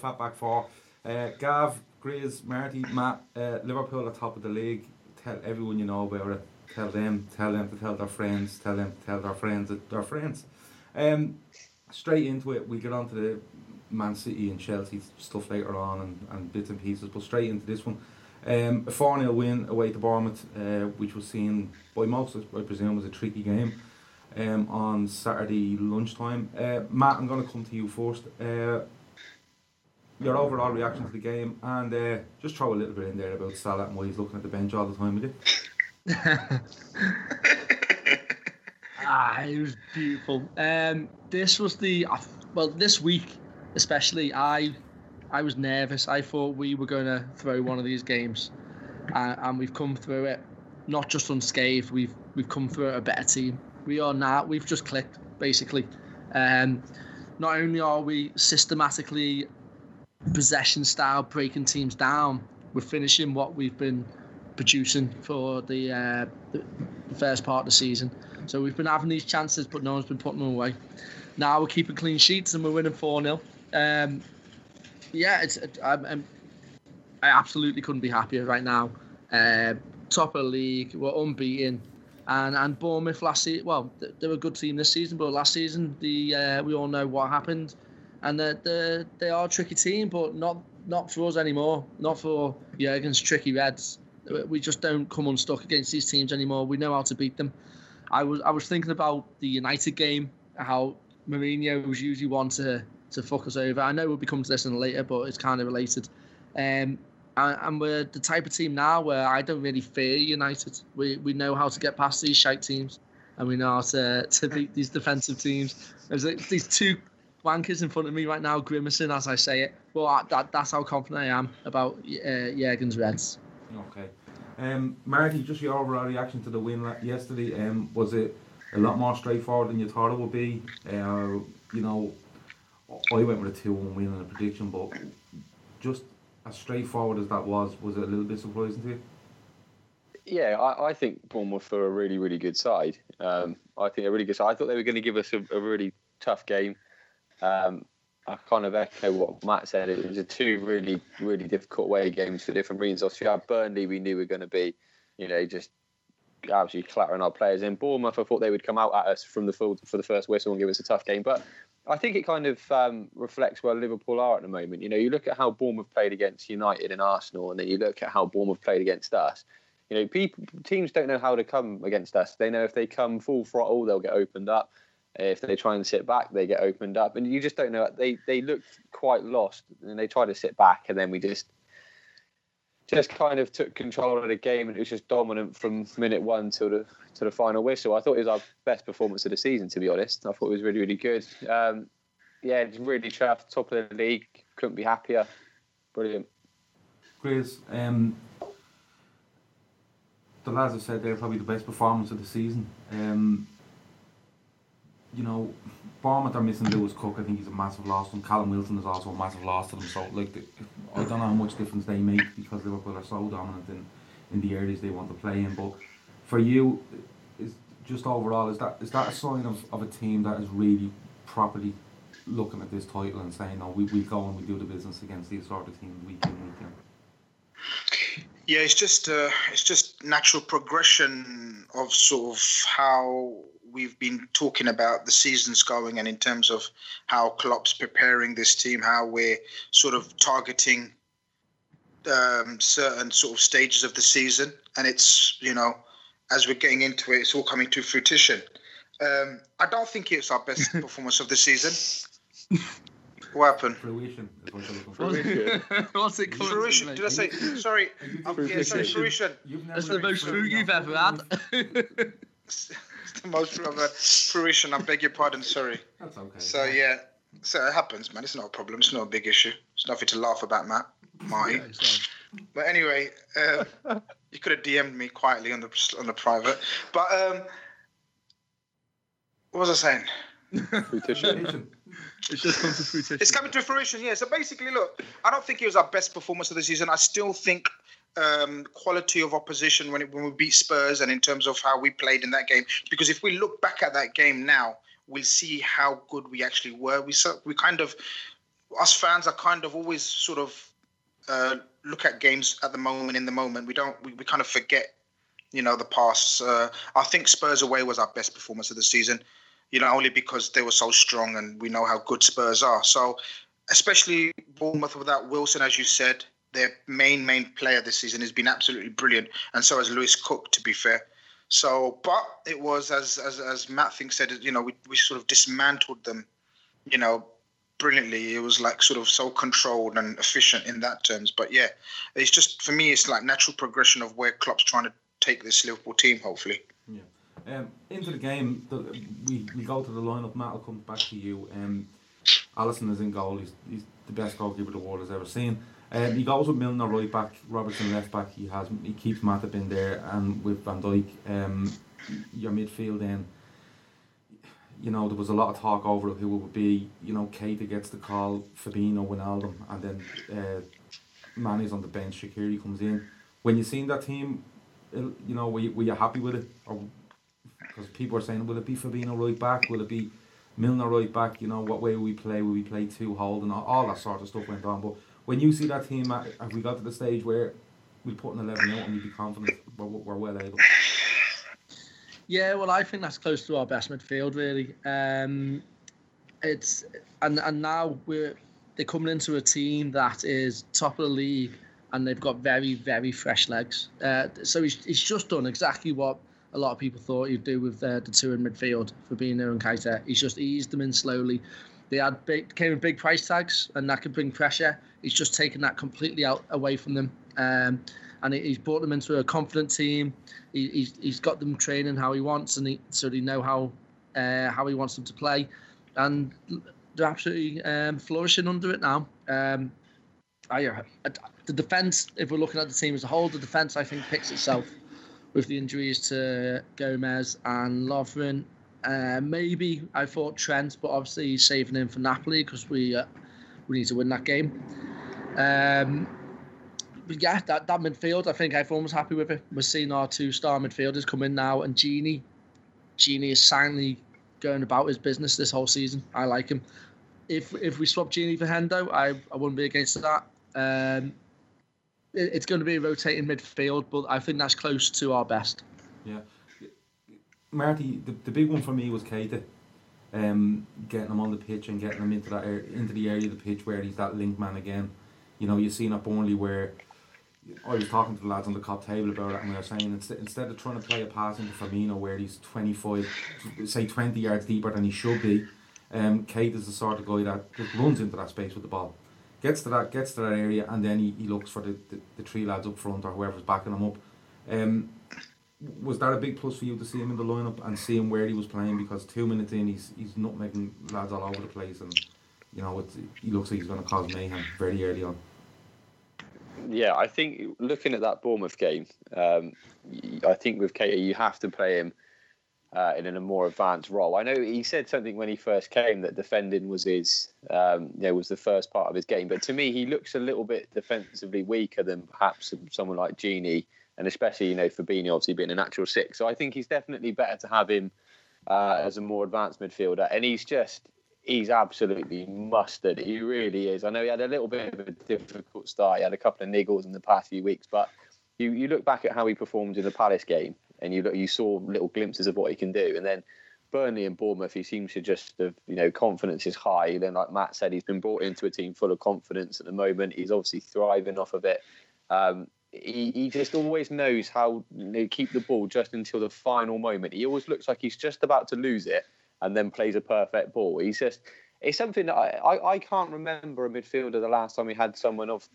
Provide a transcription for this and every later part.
Welcome back Four. Uh, Gav, Grizz, Marty, Matt, uh, Liverpool at top of the league. Tell everyone you know about it. Tell them, tell them to tell their friends, tell them to tell their friends that their friends. Um, straight into it, we'll get on to the Man City and Chelsea stuff later on and, and bits and pieces, but straight into this one. Um, a 4 0 win away to Bournemouth, uh, which was seen by most, I presume, was a tricky game um, on Saturday lunchtime. Uh, Matt, I'm going to come to you first. Uh, your overall reaction to the game and uh, just throw a little bit in there about Salah and why he's looking at the bench all the time with you. ah, it was beautiful. Um, this was the well, this week especially. I I was nervous. I thought we were going to throw one of these games, uh, and we've come through it not just unscathed. We've we've come through it a better team. We are now. We've just clicked basically. Um, not only are we systematically possession style breaking teams down, we're finishing what we've been producing for the, uh, the first part of the season. So we've been having these chances, but no one's been putting them away. Now we're keeping clean sheets and we're winning 4 0. Um, yeah, it's I'm, I'm, I absolutely couldn't be happier right now. Uh, top of the league, we're unbeaten. And and Bournemouth last season, well, they were a good team this season, but last season the uh, we all know what happened, and they they they are a tricky team, but not not for us anymore. Not for Jurgen's tricky Reds. We just don't come unstuck against these teams anymore. We know how to beat them. I was I was thinking about the United game, how Mourinho was usually one to to fuck us over. I know we'll be coming to this in later, but it's kind of related. Um, and, and we're the type of team now where I don't really fear United. We we know how to get past these shite teams, and we know how to, to beat these defensive teams. There's like these two wankers in front of me right now, grimacing as I say it. Well, I, that, that's how confident I am about uh, Jurgen's Reds. Okay. Um, Marty, just your overall reaction to the win yesterday. Um, was it a lot more straightforward than you thought it would be? Uh, you know, I went with a 2 1 win in a prediction, but just as straightforward as that was, was it a little bit surprising to you? Yeah, I, I think Bournemouth are a really, really good side. Um, I think a really good side. I thought they were going to give us a, a really tough game. Um, I kind of echo what Matt said. It was a two really, really difficult away games for different reasons. Obviously, our Burnley, we knew we were going to be, you know, just absolutely clattering our players. In Bournemouth, I thought they would come out at us from the full, for the first whistle and give us a tough game. But I think it kind of um, reflects where Liverpool are at the moment. You know, you look at how Bournemouth played against United and Arsenal, and then you look at how Bournemouth played against us. You know, people teams don't know how to come against us. They know if they come full throttle, they'll get opened up. If they try and sit back, they get opened up, and you just don't know. They they looked quite lost, and they tried to sit back, and then we just just kind of took control of the game, and it was just dominant from minute one to the to the final whistle. I thought it was our best performance of the season, to be honest. I thought it was really really good. Um, yeah, really chuffed, top of the league. Couldn't be happier. Brilliant. Grizz, um, the lads have said they're probably the best performance of the season. Um, you know, Bournemouth are missing Lewis Cook. I think he's a massive loss. And Callum Wilson is also a massive loss to them. So, like, the, I don't know how much difference they make because Liverpool are so dominant in, in the areas they want to play in. But for you, is just overall, is that is that a sign of, of a team that is really properly looking at this title and saying, "No, we, we go and we do the business against these sort of teams week in week in." Yeah, it's just uh, it's just natural progression of sort of how we've been talking about the seasons going, and in terms of how Klopp's preparing this team, how we're sort of targeting um, certain sort of stages of the season, and it's you know as we're getting into it, it's all coming to fruition. Um, I don't think it's our best performance of the season. What happened? Fruition is what you're looking for. Fruition. What's it called? Fruition. Did I say? Sorry. Um, yeah, sorry. Fruition. That's the been most fruit fruit you've ever had. fruit. It's the most fruit I've. Fruition. I beg your pardon. Sorry. That's okay. So yeah. So it happens, man. It's not a problem. It's not a big issue. It's nothing to laugh about, Matt. Marty. Yeah, But anyway, uh, you could have DM'd me quietly on the on the private. But um, what was I saying? Fruition. Fruition. It's just come to fruition. It's coming to fruition, yeah. So basically, look, I don't think it was our best performance of the season. I still think um, quality of opposition when, it, when we beat Spurs and in terms of how we played in that game. Because if we look back at that game now, we'll see how good we actually were. We we kind of us fans are kind of always sort of uh, look at games at the moment in the moment. We don't we, we kind of forget, you know, the past. Uh, I think Spurs away was our best performance of the season. You know, only because they were so strong and we know how good Spurs are. So, especially Bournemouth without Wilson, as you said, their main main player this season has been absolutely brilliant, and so has Lewis Cook. To be fair. So, but it was as as as Matt thinks said, you know, we we sort of dismantled them, you know, brilliantly. It was like sort of so controlled and efficient in that terms. But yeah, it's just for me, it's like natural progression of where Klopp's trying to take this Liverpool team. Hopefully. Yeah. Um, into the game, the, we, we go to the lineup. Matt will come back to you. Um, Alisson is in goal. He's, he's the best goalkeeper the world has ever seen. Um, he goes with Milner right back, Robertson left back. He has he keeps Matip in there, and with Van Dijk, um, your midfield then. You know there was a lot of talk over who it would be. You know, Keita gets the call, Fabinho, Wijnaldum, and then uh, Mane's on the bench. Shaqiri comes in. When you seen that team, you know, were you, were you happy with it? Because people are saying, will it be Fabinho right back? Will it be Milner right back? You know, what way will we play? Will we play two hold and all, all that sort of stuff went on. But when you see that team, have we got to the stage where we put an eleven out and you be confident we're, we're well able? Yeah, well, I think that's close to our best midfield, really. Um, it's and and now we're they're coming into a team that is top of the league, and they've got very very fresh legs. Uh, so he's he's just done exactly what a lot of people thought he'd do with uh, the two in midfield Fabinho there and Keita. He's just eased them in slowly. They had big came with big price tags, and that could bring pressure. He's just taken that completely out away from them. Um, and he's brought them into a confident team. He, he's, he's got them training how he wants, and he, so they know how uh, how he wants them to play, and they're absolutely um, flourishing under it now. Um, I, uh, the defense, if we're looking at the team as a whole, the defense I think picks itself with the injuries to Gomez and Lovren. Uh, maybe I thought Trent, but obviously he's saving him for Napoli because we uh, we need to win that game. Um, but yeah, that, that midfield, I think everyone was happy with it. We're seeing our two star midfielders come in now, and Gini, Gini is silently going about his business this whole season. I like him. If if we swap Gini for Hendo, I, I wouldn't be against that. Um, it, it's going to be a rotating midfield, but I think that's close to our best. Yeah. Marty, the, the big one for me was Keita. Um, getting him on the pitch and getting him into that into the area of the pitch where he's that link man again. You know, you seen at Burnley where I was talking to the lads on the cop table about it, and we were saying instead, instead of trying to play a pass into Firmino where he's 25, say 20 yards deeper than he should be, um, Keita is the sort of guy that just runs into that space with the ball, gets to that gets to that area, and then he, he looks for the, the, the three lads up front or whoever's backing him up. Um, was that a big plus for you to see him in the lineup and see him where he was playing? Because two minutes in, he's he's nutmegging lads all over the place, and you know he looks like he's going to cause mayhem very early on. Yeah, I think looking at that Bournemouth game, um, I think with Keita, you have to play him uh, in a more advanced role. I know he said something when he first came that defending was his, um, you know, was the first part of his game. But to me, he looks a little bit defensively weaker than perhaps someone like Gini, and especially you know Fabinho obviously being a natural six. So I think he's definitely better to have him uh, as a more advanced midfielder. And he's just he's absolutely mustard. He really is. I know he had a little bit of a difficult start. He had a couple of niggles in the past few weeks, but you, you look back at how he performed in the Palace game, and you look, you saw little glimpses of what he can do, and then Burnley and Bournemouth, he seems to just have, you know, confidence is high. Then, like Matt said, he's been brought into a team full of confidence at the moment. He's obviously thriving off of it. Um, he, he just always knows how to keep the ball just until the final moment. He always looks like he's just about to lose it and then plays a perfect ball. He's just, it's something that I, I, I can't remember a midfielder the last time we had someone of,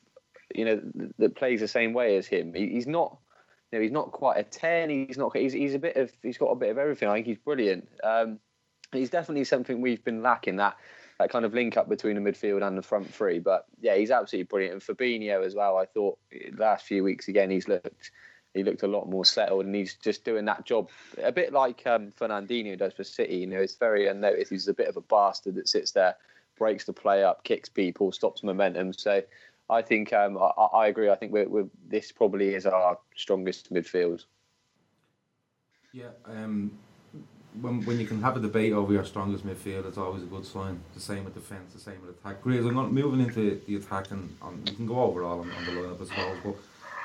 you know, that plays the same way as him. He, he's not you know, he's not quite a ten. He's not. He's, he's a bit of. He's got a bit of everything. I think he's brilliant. Um, he's definitely something we've been lacking that that kind of link up between the midfield and the front three. But yeah, he's absolutely brilliant. And Fabinho as well. I thought last few weeks again he's looked he looked a lot more settled and he's just doing that job a bit like um, Fernandinho does for City. You know, it's very unnoticed. He's a bit of a bastard that sits there, breaks the play up, kicks people, stops momentum. So I think um, I, I, agree. I think we're, we're, this probably is our strongest midfield. Yeah, um, when when you can have a debate over your strongest midfield, it's always a good sign. The same with defence, the same with attack. Great. I'm not moving into the attack, and um, you can go over all on, on the lineup as well. But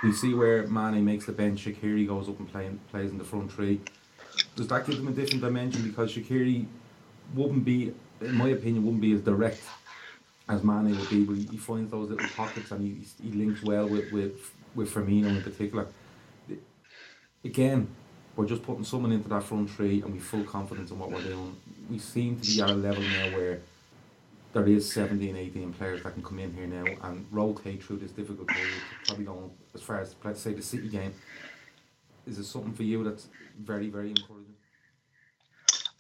we see where Mane makes the bench. Shaqiri goes up and play, plays in the front three. Does that give them a different dimension? Because Shaqiri wouldn't be, in my opinion, wouldn't be as direct as Mane would be, but he finds those little pockets and he, he links well with, with, with Firmino in particular. Again, we're just putting someone into that front three and we full confidence in what we're doing. We seem to be at a level now where there is 17, 18 players that can come in here now and rotate through this difficult period. Probably going as far as let's say the City game. Is it something for you that's very, very encouraging?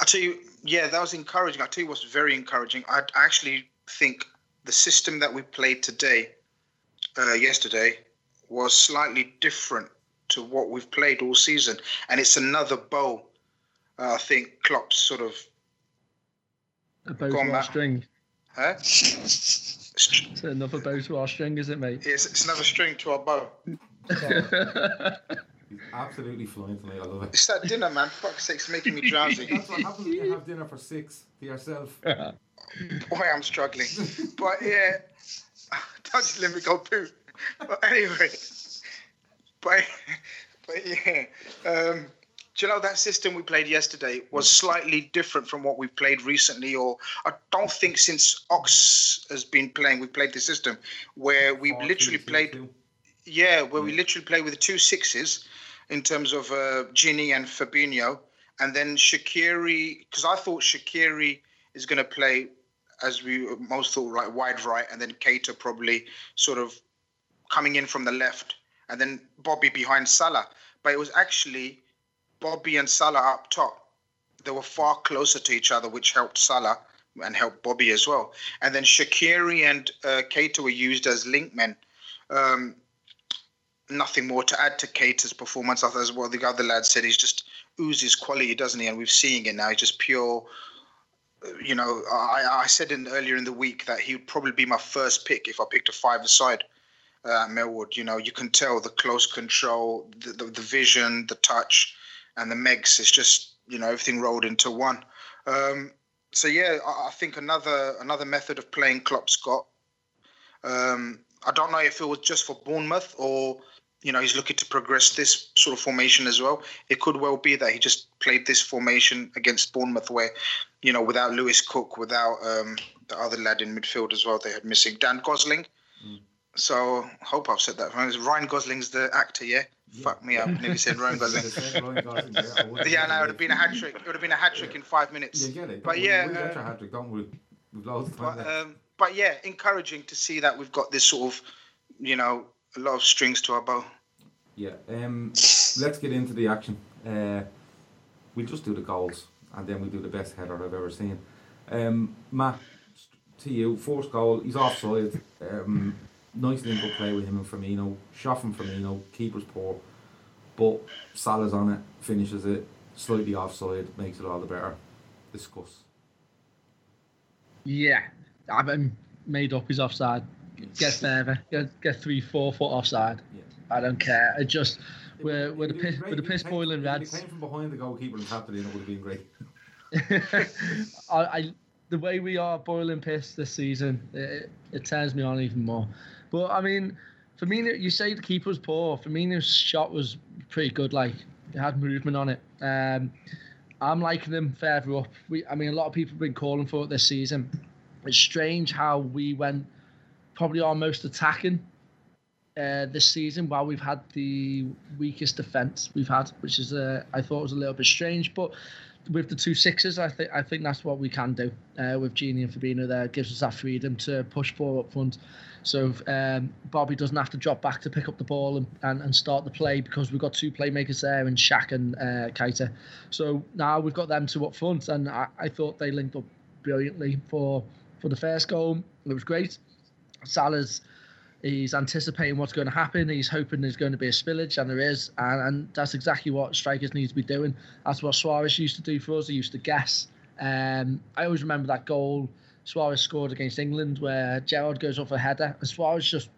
I tell you, yeah, that was encouraging. I tell you what's very encouraging. I actually think the system that we played today, uh, yesterday, was slightly different to what we've played all season, and it's another bow. Uh, I think Klopp's sort of a bow to our string. Huh? it's another bow to our string, is it, mate? Yes, it's another string to our bow. He's absolutely flying tonight. I love it. It's that dinner, man. Fuck's sake, it's making me drowsy. That's what happens when you have dinner for six to yourself. Boy, I'm struggling. but yeah, don't let me go poo. But anyway, but, but yeah. Um, do you know that system we played yesterday was slightly different from what we've played recently, or I don't think since Ox has been playing, we've played the system where we oh, literally played. Two. Yeah, where we literally play with two sixes in terms of uh, Gini and Fabinho, and then Shaqiri. Because I thought Shaqiri is going to play as we most thought, like wide right, and then Keita probably sort of coming in from the left, and then Bobby behind Salah. But it was actually Bobby and Salah up top. They were far closer to each other, which helped Salah and helped Bobby as well. And then Shaqiri and uh, Keita were used as linkmen. Um, nothing more to add to Keita's performance. As well, the other lad said, he's just oozes quality, doesn't he? And we've seeing it now. He's just pure. You know, I, I said in earlier in the week that he would probably be my first pick if I picked a five aside. Uh, Melwood, you know, you can tell the close control, the, the, the vision, the touch, and the Megs. It's just you know everything rolled into one. Um, so yeah, I, I, think another another method of playing Klopp Scott. Um, I don't know if it was just for Bournemouth or you know he's looking to progress this sort of formation as well. It could well be that he just played this formation against Bournemouth, where you know without Lewis Cook, without um, the other lad in midfield as well, they had missing Dan Gosling. Mm. So hope I've said that. Ryan Gosling's the actor, yeah. yeah. Fuck me up. Nearly said Ryan Gosling. yeah, no, it would have been a hat trick. It would have been a hat trick in five minutes. Yeah, get it. But yeah, we get uh, hat trick, don't we? We've loads. But, um, but yeah, encouraging to see that we've got this sort of, you know, a lot of strings to our bow. Yeah. Um, let's get into the action. Uh, we'll just do the goals and then we'll do the best header I've ever seen. Um, Matt, to you, fourth goal, he's offside. Um, nice link up play with him and Firmino. Shot from Firmino, keeper's poor. But Salah's on it, finishes it, slightly offside, makes it all the better. Discuss. Yeah, I've been made up his offside. Get further, get, get three, four foot offside. Yeah. I don't care. I just we're we're the piss we're the piss boiling reds. If he came from behind the goalkeeper and tapped it in, it would have been great. I, I the way we are boiling piss this season, it, it turns me on even more. But I mean, Firmino, you say the keeper was poor. Firmino's shot was pretty good. Like it had movement on it. Um, I'm liking them further up. We, I mean, a lot of people have been calling for it this season. It's strange how we went probably our most attacking uh, this season while we've had the weakest defence we've had, which is uh, I thought was a little bit strange. But with the two sixes, I think I think that's what we can do uh, with Gini and Fabinho. There it gives us that freedom to push forward up front. So um, Bobby doesn't have to drop back to pick up the ball and, and, and start the play because we've got two playmakers there in Shaq and uh, Keita. So now we've got them two up front, and I, I thought they linked up brilliantly for for the first goal. It was great. Salah's he's anticipating what's going to happen. He's hoping there's going to be a spillage, and there is. And, and that's exactly what strikers need to be doing. That's what Suarez used to do for us. He used to guess. Um, I always remember that goal Suarez scored against England where Gerrard goes off a header, and Suarez just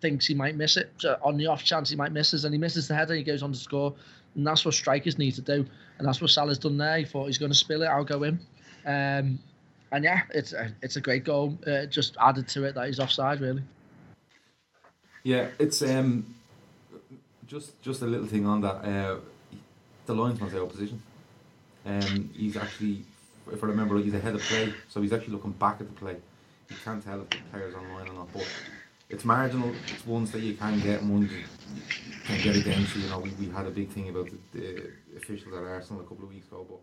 thinks he might miss it. So on the off chance he might miss it, and he misses the header, he goes on to score. And that's what strikers need to do. And that's what Salah's done there. He thought he's going to spill it, I'll go in. Um, and yeah, it's a, it's a great goal. Uh, just added to it that he's offside, really. Yeah, it's um, just just a little thing on that. Uh, the linesman's out of position. Um, he's actually, if I remember, he's ahead of play, so he's actually looking back at the play. You can't tell if the player's online or not, but it's marginal. It's ones that you can get and ones you can get against you. Know, we, we had a big thing about the, the officials at Arsenal a couple of weeks ago, but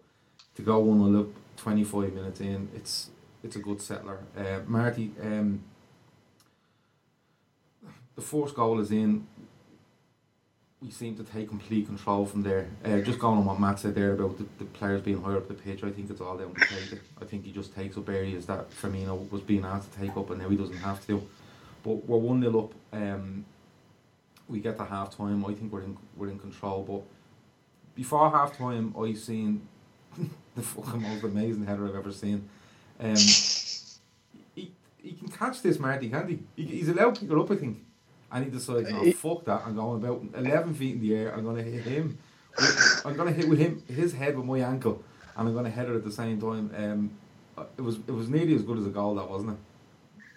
to go one 0 up, twenty five minutes in, it's it's a good settler. Uh, Marty, um, the fourth goal is in. We seem to take complete control from there. Uh, just going on what Matt said there about the, the players being higher up the pitch, I think it's all down to Keita. I think he just takes up areas that Firmino was being asked to take up, and now he doesn't have to. But we're one 0 up. Um, we get to half time. I think we're in we're in control. But before half time, I seen the fucking most amazing header I've ever seen. Um, he, he can catch this, Marty, can't he? he he's allowed to it up, I think and he decides, no, fuck that, I'm going about 11 feet in the air, I'm going to hit him. I'm going to hit with him his head with my ankle, and I'm going to hit it at the same time. Um, it was it was nearly as good as a goal, that wasn't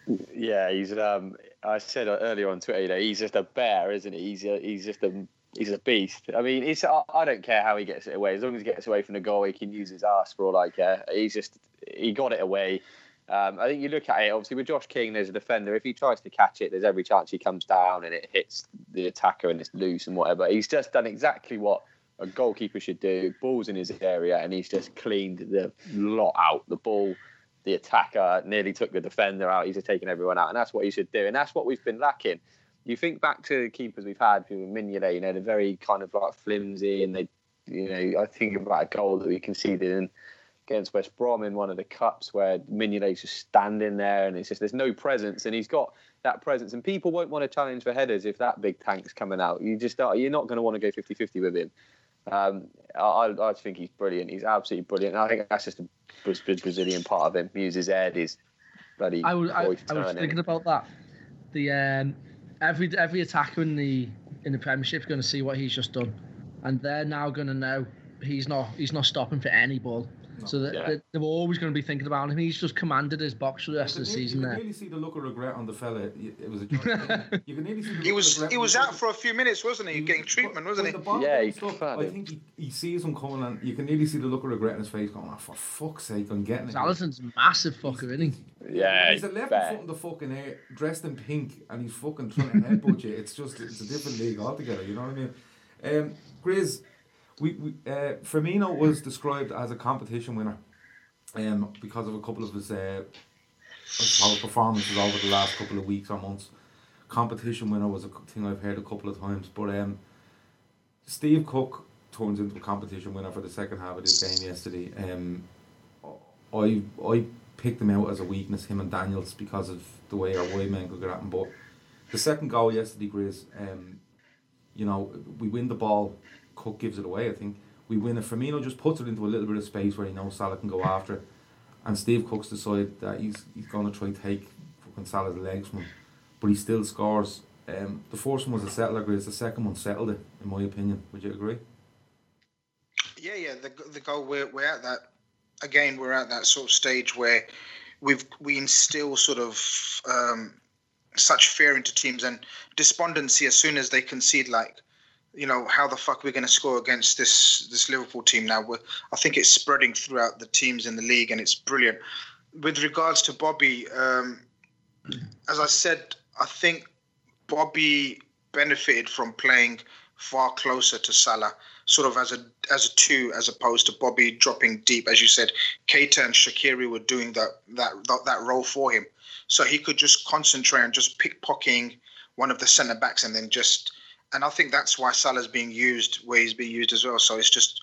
it? Yeah, he's. Um, I said earlier on Twitter, you know, he's just a bear, isn't he? He's a, he's just a he's a beast. I mean, it's I, I don't care how he gets it away. As long as he gets away from the goal, he can use his ass for all I care. He's just he got it away. Um, I think you look at it, obviously, with Josh King, there's a defender. If he tries to catch it, there's every chance he comes down and it hits the attacker and it's loose and whatever. He's just done exactly what a goalkeeper should do. Ball's in his area and he's just cleaned the lot out. The ball, the attacker nearly took the defender out. He's just taken everyone out. And that's what he should do. And that's what we've been lacking. You think back to the keepers we've had, Mignolet, you know, they're very kind of like flimsy and they, you know, I think about a goal that we conceded and against West Brom in one of the cups where Mignolet's just standing there and it's just there's no presence and he's got that presence and people won't want to challenge for headers if that big tank's coming out. You just are, you're not going to want to go 50-50 with him. Um, I, I think he's brilliant. He's absolutely brilliant. And I think that's just a Brazilian part of him. He uses head, his bloody I was, I, I was thinking about that. The um, every every attacker in the in the Premiership is going to see what he's just done, and they're now going to know he's not he's not stopping for any ball. So that, yeah. they, are always going to be thinking about him. He's just commanded his box for the rest of the season. There, you can nearly see the look of regret on the fella. It was a. you can nearly see. The he was he was out for a few minutes, wasn't he? Getting treatment, wasn't he? Yeah, he stuff, I think he, he sees him coming, and you can nearly see the look of regret in his face, going, "Oh, for fuck's sake, I'm getting it." Alisson's massive fucker, isn't he? Yeah, he's a left foot in the fucking air, dressed in pink, and he's fucking trying to headbutt you. It's just it's a different league altogether. You know what I mean? Um, Grizz, we, we uh, Firmino was described as a competition winner um, because of a couple of his uh, performances over the last couple of weeks or months. Competition winner was a thing I've heard a couple of times, but um, Steve Cook turns into a competition winner for the second half of this game yesterday. Um, I I picked him out as a weakness, him and Daniels, because of the way our wide men could get at him. But the second goal yesterday, Grizz, um, you know, we win the ball, Cook gives it away, I think we win it. Firmino just puts it into a little bit of space where he knows Salah can go after it. And Steve Cook's decided that he's he's going to try take fucking Salah's legs from him. But he still scores. Um, the first one was a settler, Grizz. The second one settled it, in my opinion. Would you agree? Yeah, yeah. The, the goal we're, we're at that again, we're at that sort of stage where we've we instill sort of um, such fear into teams and despondency as soon as they concede like you know how the fuck we're going to score against this this Liverpool team now. We're, I think it's spreading throughout the teams in the league, and it's brilliant. With regards to Bobby, um, as I said, I think Bobby benefited from playing far closer to Salah, sort of as a as a two, as opposed to Bobby dropping deep. As you said, Keita and Shaqiri were doing that that that role for him, so he could just concentrate on just pickpocketing one of the centre backs and then just and I think that's why Salah's being used where he's being used as well. So it's just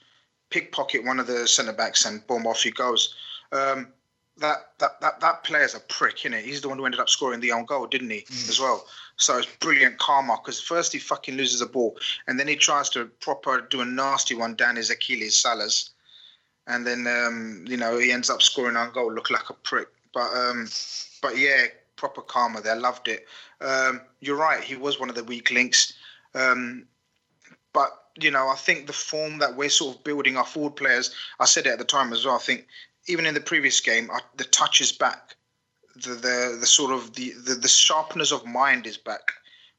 pickpocket one of the centre backs and boom off he goes. Um, that that that that player's a prick, innit? He's the one who ended up scoring the own goal, didn't he? Mm. As well. So it's brilliant karma because first he fucking loses the ball and then he tries to proper do a nasty one down his Achilles Salah's, and then um, you know he ends up scoring on goal. Look like a prick, but um, but yeah, proper karma there. Loved it. Um, you're right. He was one of the weak links. Um, but you know, I think the form that we're sort of building our forward players. I said it at the time as well. I think even in the previous game, the touch is back. The the the sort of the, the the sharpness of mind is back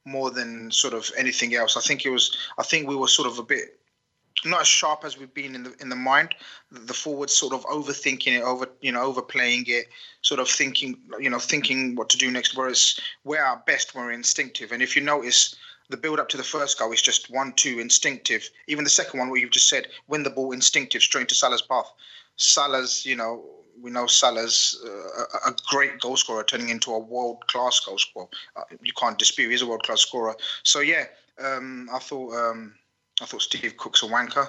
more than sort of anything else. I think it was. I think we were sort of a bit not as sharp as we've been in the in the mind. The forwards sort of overthinking it, over you know, overplaying it, sort of thinking you know, thinking what to do next. Whereas we're our best we're instinctive. And if you notice, the build up to the first goal is just one, two, instinctive. Even the second one, where you've just said, win the ball, instinctive, straight into Salah's path. Salah's, you know, we know Salah's uh, a great goal scorer, turning into a world class goal scorer. Uh, you can't dispute he's a world class scorer. So yeah, um, I thought um, I thought Steve Cook's a wanker,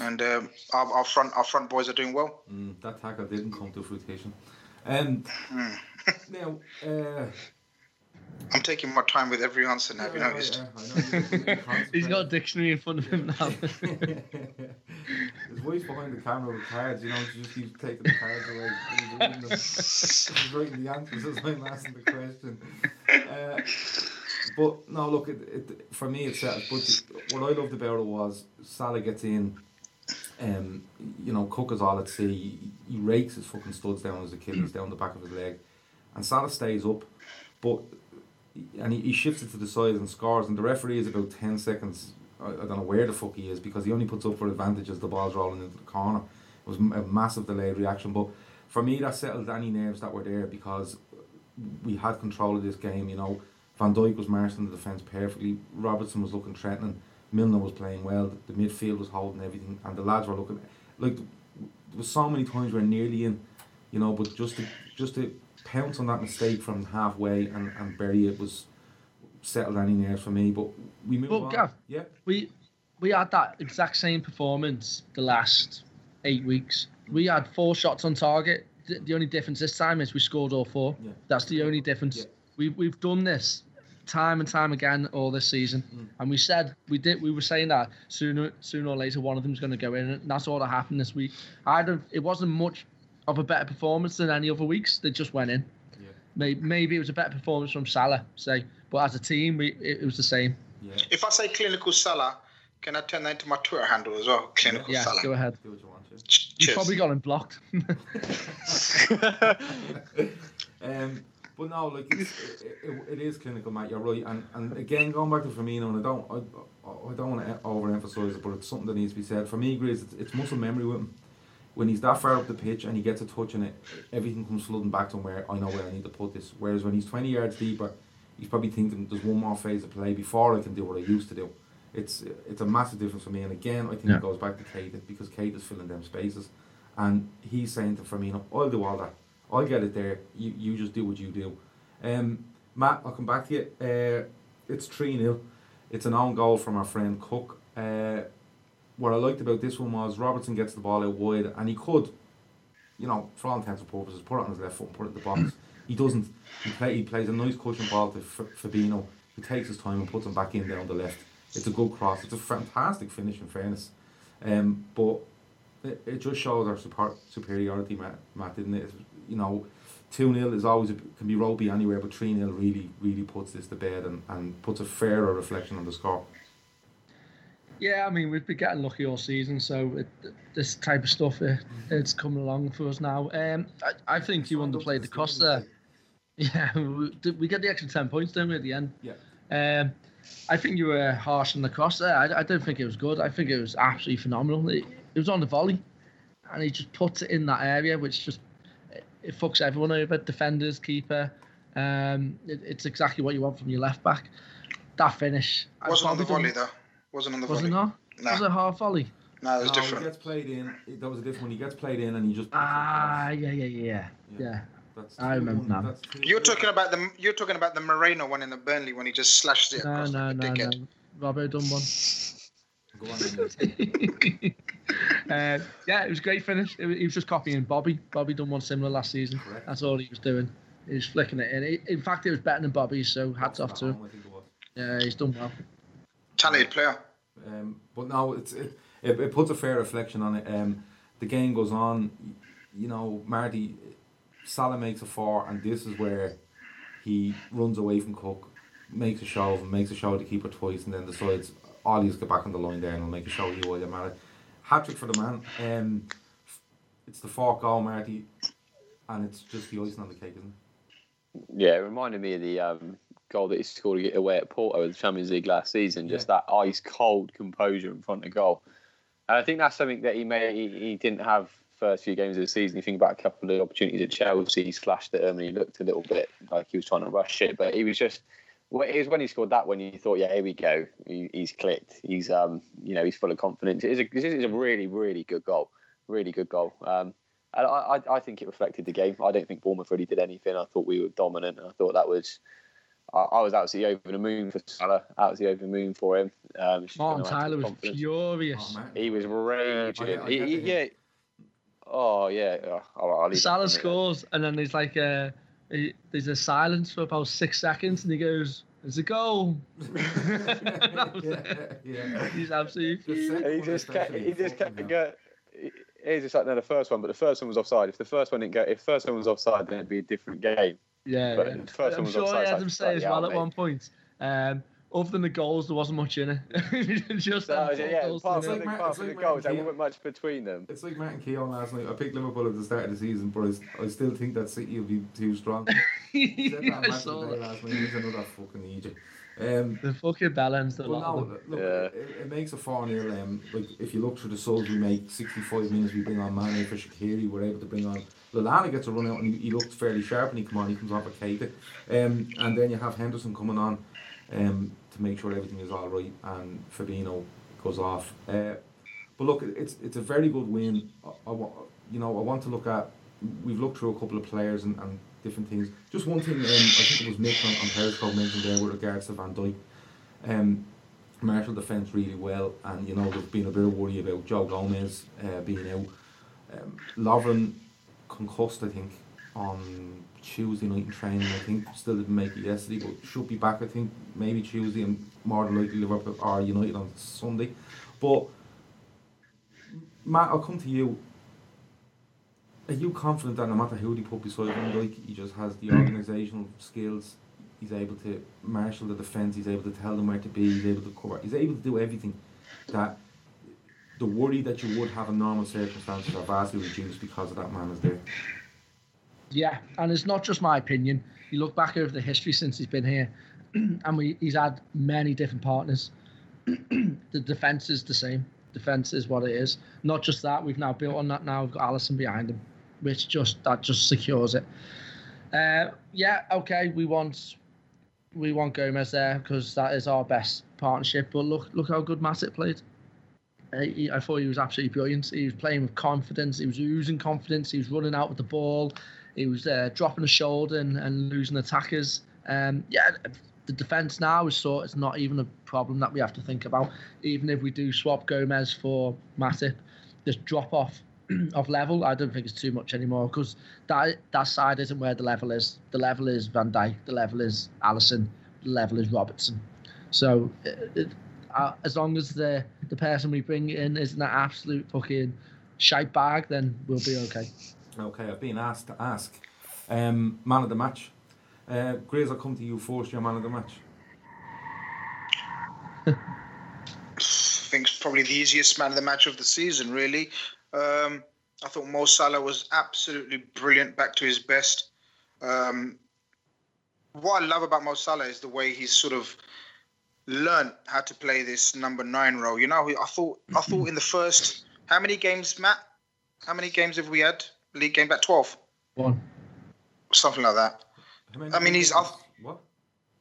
and um, our, our, front our front boys are doing well. Mm, that tackle didn't come to fruition. And mm. now. Uh, I'm taking my time with every answer now. Have you noticed? Yeah, He's got a dictionary in front of him now. His wife's behind the camera with cards. You know, she just keeps taking the cards away. He's writing, them. He's writing the answers as I'm asking the question. Uh, but no, look, it, it, for me it's set. But what I loved about it was Salah gets in. Um, you know, Cook is all at sea. He, he rakes his fucking studs down his Achilles, down the back of his leg, and Salah stays up. But and he, he shifts it to the side and scores, and the referee is about 10 seconds. I, I don't know where the fuck he is because he only puts up for advantage as the ball's rolling into the corner. It was a massive delayed reaction, but for me, that settled any nerves that were there because we had control of this game. You know, Van Dijk was marshalling the defence perfectly, Robertson was looking threatening, Milner was playing well, the midfield was holding everything, and the lads were looking like there was so many times we're nearly in, you know, but just to, just to pounce on that mistake from halfway and, and bury it was settled any nerves for me. But we moved on. Gav, yeah, we we had that exact same performance the last eight weeks. We had four shots on target. The, the only difference this time is we scored all four. Yeah. That's the only difference. Yeah. We we've done this time and time again all this season, mm. and we said we did. We were saying that sooner sooner or later one of them's going to go in, and that's all that happened this week. I don't. It wasn't much of a better performance than any other weeks. They just went in. Yeah. Maybe, maybe it was a better performance from Salah, say, but as a team, we, it, it was the same. Yeah. If I say clinical Salah, can I turn that into my Twitter handle as well? Clinical yeah, Salah. go ahead. Do what you want You've probably got him blocked. um, but no, like it's, it, it, it is clinical, Matt. You're right, and and again going back to Firmino, and I don't I, I don't want to overemphasize it, but it's something that needs to be said. For me, Grace, it's, it's muscle memory with him when he's that far up the pitch and he gets a touch in it, everything comes flooding back to where I know where I need to put this. Whereas when he's 20 yards deeper, he's probably thinking there's one more phase of play before I can do what I used to do. It's it's a massive difference for me. And again, I think yeah. it goes back to Keita because Keita is filling them spaces. And he's saying to Firmino, I'll do all that. I'll get it there. You, you just do what you do. Um, Matt, I'll come back to you. Uh, it's 3 0. It's an own goal from our friend Cook. Uh, what I liked about this one was Robertson gets the ball out wide and he could, you know, for all intents and purposes, put it on his left foot and put it in the box. he doesn't. He, play, he plays a nice cushion ball to F- Fabinho. He takes his time and puts him back in there on the left. It's a good cross. It's a fantastic finish, in fairness. Um, but it, it just shows our super, superiority, Matt, Matt, didn't it? You know, 2 0 is always a, can be ropey anywhere, but 3 0 really, really puts this to bed and, and puts a fairer reflection on the score Yeah, I mean we've been getting lucky all season, so it, this type of stuff it, it's coming along for us now. Um, I, I think you underplayed the cross there. Yeah, we, we get the extra ten points, didn't we, at the end? Yeah. Um, I think you were harsh on the cross there. I, I don't think it was good. I think it was absolutely phenomenal. It, it was on the volley, and he just puts it in that area, which just it, it fucks everyone over. Defenders, keeper. Um, it, it's exactly what you want from your left back. That finish I Wasn't on the volley done- though. Wasn't on the Was volley. it not? No. Was it half volley? No, it was No, different. He gets played in. That was a different one. He gets played in, and he just. Ah, yeah, yeah, yeah, yeah. yeah. That's I remember 2-1, now. that's 2-1. You're talking about the you're talking about the Moreno one in the Burnley when he just slashed it No, across no, like a no, no. Robbo done one. Go on, uh, yeah, it was a great finish. It, was- he was just copying Bobby. Bobby done one similar last season. Correct. That's all he was doing. He was flicking it in. He- in fact, it was better than Bobby's, so hats off to him. I think it was. Yeah, he's done well. Talented player. Um, but no, it's it, it, it puts a fair reflection on it. Um, the game goes on. You know, Marty Salah makes a four, and this is where he runs away from Cook, makes a show of him, makes a show of the keeper twice, and then decides all he's get back on the line there and I'll make a show of you while you're married. Hat trick for the man. Um, it's the fourth goal, Marty, and it's just the icing on the cake, isn't it? Yeah, it reminded me of the um, goal that he scored away at Porto in the Champions League last season. Just that ice cold composure in front of goal, and I think that's something that he may he, he didn't have first few games of the season. You think about a couple of opportunities at Chelsea, he flashed at him and he looked a little bit like he was trying to rush it, but he was just. Well, it was when he scored that when you thought, yeah, here we go. He, he's clicked. He's um, you know, he's full of confidence. It is a, this is a really, really good goal. Really good goal. Um, and I, I, I think it reflected the game. I don't think Bournemouth really did anything. I thought we were dominant. I thought that was. I, I was absolutely over the moon for Salah. Absolutely over the moon for him. Um, Martin gonna add to Tyler was confidence. furious. Oh. He was raging. I- I He- he- yeah. Oh yeah. Oh, I'll, I'll Salah for a minute. scores, and then there's like a he- there's a silence for about six seconds, and he goes, "It's a goal." yeah, yeah. He's absolutely The He just kept, he just kept hell. go. He's just like no, the first one, but the first one was offside. If the first one didn't go, if the first one was offside, then it'd be a different game. Yeah, But yeah. the first I'm one was sure offside, he had I him just say as well at one point. Um, other than the goals, there wasn't much in it. Just So, them four yeah, goals apart from nil. the, Mar- apart it's from the like goals, there wasn't much between them. It's like Martin Keown last night. I picked Liverpool at the start of the season, but I still think that City will be too strong. Said that I today last night. He's another fucking Egypt. Um, The fucking balance the well, lot no, look, Yeah. it, it makes a 4 0. Um, like, if you look through the subs we make, 65 minutes we bring on Mane for Shaqiri, we're able to bring on. Lallana gets a run out and he, he looked fairly sharp and he come on, he comes on for Keita. Um, and then you have Henderson coming on um, to make sure everything is all right, and Fabinho goes off. Uh, but look, it's it's a very good win. I, I, you know, I want to look at. We've looked through a couple of players and, and different things. Just one thing, um, I think it was Mick on, on Periscope mentioned there with regards to Van Dijk. Um, Marshall defends really well, and you know there's been a bit of worry about Joe Gomez uh, being out. Um, Lovren concussed, I think, on Tuesday night in training. I think still didn't make it yesterday, but should be back. I think maybe Tuesday and more than likely Liverpool or United on Sunday. But Matt, I'll come to you. Are you confident that no matter who they put beside Van Dijk, he just has the organisational skills? He's able to marshal the defence. He's able to tell them where to be. He's able to cover. He's able to do everything that the worry that you would have in normal circumstances are vastly reduced because of that man is there. Yeah, and it's not just my opinion. You look back over the history since he's been here, and we he's had many different partners. the defense is the same. Defense is what it is. Not just that, we've now built on that. Now we've got Alisson behind him, which just that just secures it. Uh, yeah, okay, we want we want Gomez there because that is our best partnership. But look, look how good Matip played. He, I thought he was absolutely brilliant. He was playing with confidence. He was oozing confidence. He was running out with the ball. He was uh, dropping a shoulder and, and losing attackers. Um, yeah, the defence now is sort. It's not even a problem that we have to think about. Even if we do swap Gomez for Matip, just drop off of level. I don't think it's too much anymore because that that side isn't where the level is. The level is Van Dijk. The level is Alisson. The level is Robertson. So it, it, uh, as long as the the person we bring in isn't an absolute fucking shite bag, then we'll be okay. Okay, I've been asked to ask. Um, man of the match. Uh, Grace, I'll come to you first. Your man of the match. I think is probably the easiest man of the match of the season. Really, um, I thought Mo Salah was absolutely brilliant, back to his best. Um, what I love about Mo Salah is the way he's sort of learned how to play this number nine role. You know, I thought I thought in the first how many games, Matt? How many games have we had? League game back twelve. One. Something like that. I mean, he's. What?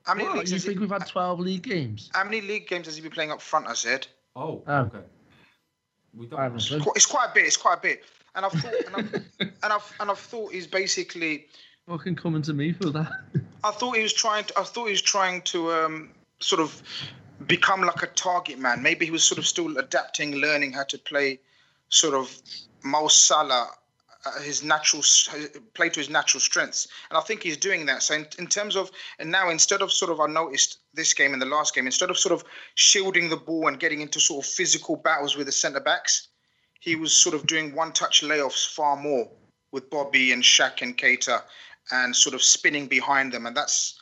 How many What, leagues you think he, we've had 12 league games? How many league games has he been playing up front? I said. Oh, Oh. okay. We don't. I haven't know. It's quite a bit. It's quite a bit. And I've thought, and I've, and I've and I've thought he's basically. Fucking coming to me for that. I thought he was trying. To, I thought he was trying to um, sort of become like a target man. Maybe he was sort of still adapting, learning how to play, sort of Mo Salah, uh, his natural play to his natural strengths. And I think he's doing that. So in, in terms of and now instead of sort of I noticed this game and the last game, instead of sort of shielding the ball and getting into sort of physical battles with the centre backs, he was sort of doing one touch layoffs far more with Bobby and Shaq and Keita and sort of spinning behind them. And that's,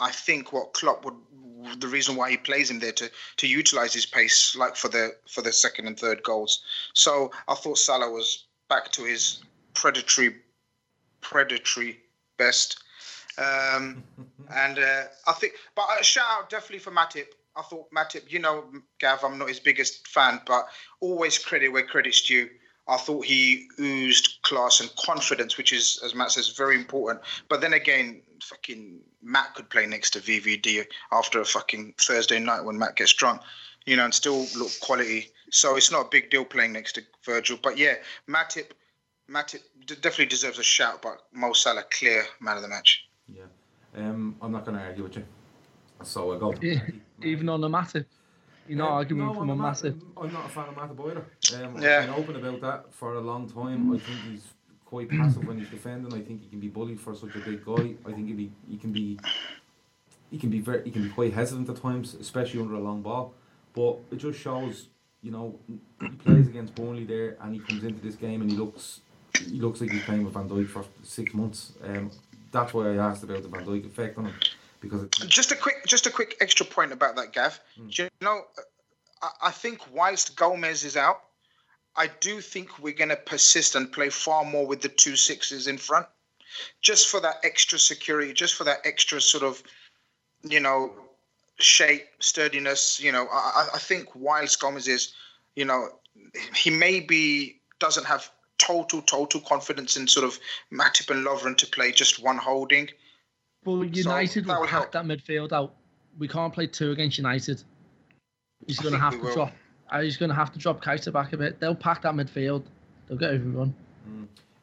I think, what Klopp would, the reason why he plays him there to to utilize his pace, like for the for the second and third goals. So I thought Salah was back to his predatory, predatory best. Um, and uh, I think, but a shout out definitely for Matip. I thought Matip, you know, Gav, I'm not his biggest fan, but always credit where credit's due. I thought he oozed class and confidence, which is, as Matt says, very important. But then again, fucking Matt could play next to VVD after a fucking Thursday night when Matt gets drunk, you know, and still look quality. So it's not a big deal playing next to Virgil. But yeah, Matip, Matip definitely deserves a shout. But Mo Salah, clear man of the match. Yeah. Um, I'm not going to argue with you. So I go. to Yeah, Even on the massive. You're not Um, arguing no, from I'm a not- massive. I'm not a fan of Matip either. Um, Yeah. I've been open about that for a long time. I think he's quite passive when he's defending. I think he can be bullied for such a big guy. I think he be he can be he can be very he can be quite hesitant at times, especially under a long ball. But it just shows, you know, he plays against Burnley there, and he comes into this game and he looks he looks like he's playing with Van Dijk for six months. Um, that's why I asked about the Van Dijk effect on him because it's Just a quick, just a quick extra point about that, Gav. Hmm. Do you know, uh, I, I think whilst Gomez is out, I do think we're going to persist and play far more with the two sixes in front, just for that extra security, just for that extra sort of, you know, shape, sturdiness. You know, I, I- I think whilst Gomez is, you know, he maybe doesn't have total, total confidence in sort of Matip and Lovren to play just one holding. But So United that will will pack help. that midfield out. We can't play two against United. He's going to have to will. drop. uh, He's going to have to drop Keita back a bit. They'll pack that midfield. They'll get everyone.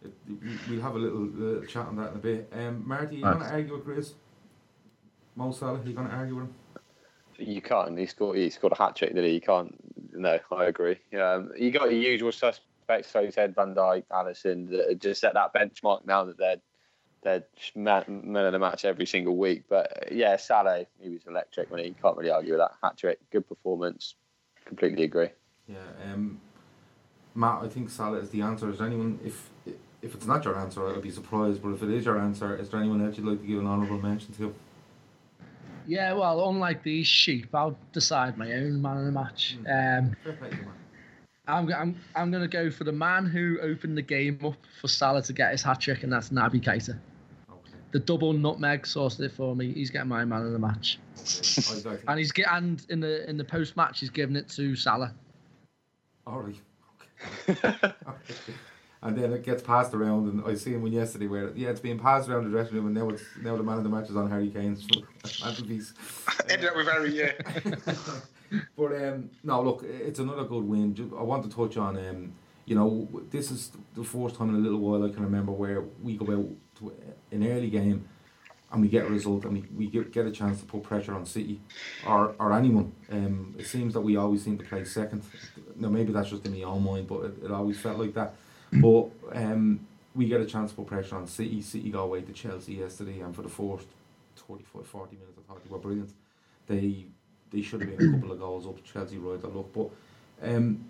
It- we- We'll have a little, little chat on that in a bit. Um, Marty, you Right. going to argue with Chris? Mo Salah, you going to argue with him? You can't. He scored. He scored a hat trick, did he? You can't. No, I agree. Um, you got your usual suspects. So you said Van Dijk, Alisson. Just set that benchmark now that they're they're man, man of the match every single week. But uh, yeah, Salah, he was electric when he can't really argue with that hat trick. Good performance. Completely agree. Yeah. Um, Matt, I think Salah is the answer. Is there anyone, if if it's not your answer, I'd be surprised. But if it is your answer, is there anyone else you'd like to give an honourable mention to? Yeah, well, unlike these sheep, I'll decide my own man of the match. Um, Fair play to you, Matt. I'm, I'm, I'm going to go for the man who opened the game up for Salah to get his hat trick, and that's Naby Keita. Okay. The double nutmeg sorted it for me. He's getting my man of the match, okay. I, I think, and he's get and in the in the post match he's giving it to Salah. all right. Okay. okay. And then it gets passed around, and I see him one yesterday where yeah, it's being passed around the dressing room, and now it's now the man of the match is on Harry Kane's mantelpiece. Ended up with Harry, yeah. but um, no, look, it's another good win. I want to touch on, um, you know, this is the first time in a little while I can remember where we go out to an early game and we get a result and we, we get, get a chance to put pressure on City or, or anyone. Um, it seems that we always seem to play second. Now, maybe that's just in my own mind, but it, it always felt like that. But um, we get a chance to put pressure on City. City got away to Chelsea yesterday, and for the first 35, 40 minutes, I thought they were brilliant. They they should have been a couple of goals up. Chelsea right the luck, but um,